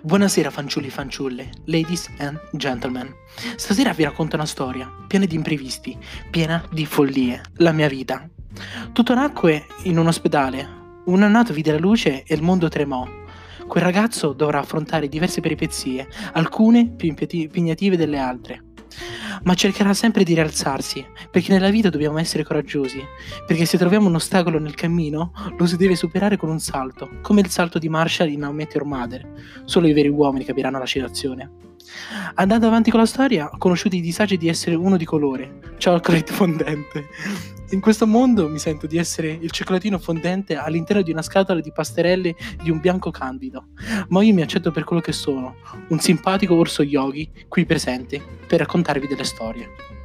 Buonasera fanciulli e fanciulle, ladies and gentlemen. Stasera vi racconto una storia piena di imprevisti, piena di follie, la mia vita. Tutto nacque in un ospedale. Un neonato vide la luce e il mondo tremò. Quel ragazzo dovrà affrontare diverse peripezie, alcune più impegnative delle altre ma cercherà sempre di rialzarsi, perché nella vita dobbiamo essere coraggiosi, perché se troviamo un ostacolo nel cammino, lo si deve superare con un salto, come il salto di Marshall in How Met Your Mother. Solo i veri uomini capiranno la citazione. Andando avanti con la storia, ho conosciuto i disagi di essere uno di colore, chocolate fondente. In questo mondo mi sento di essere il cioccolatino fondente all'interno di una scatola di pasterelle di un bianco candido, ma io mi accetto per quello che sono, un simpatico orso yogi qui presente per raccontarvi delle storie.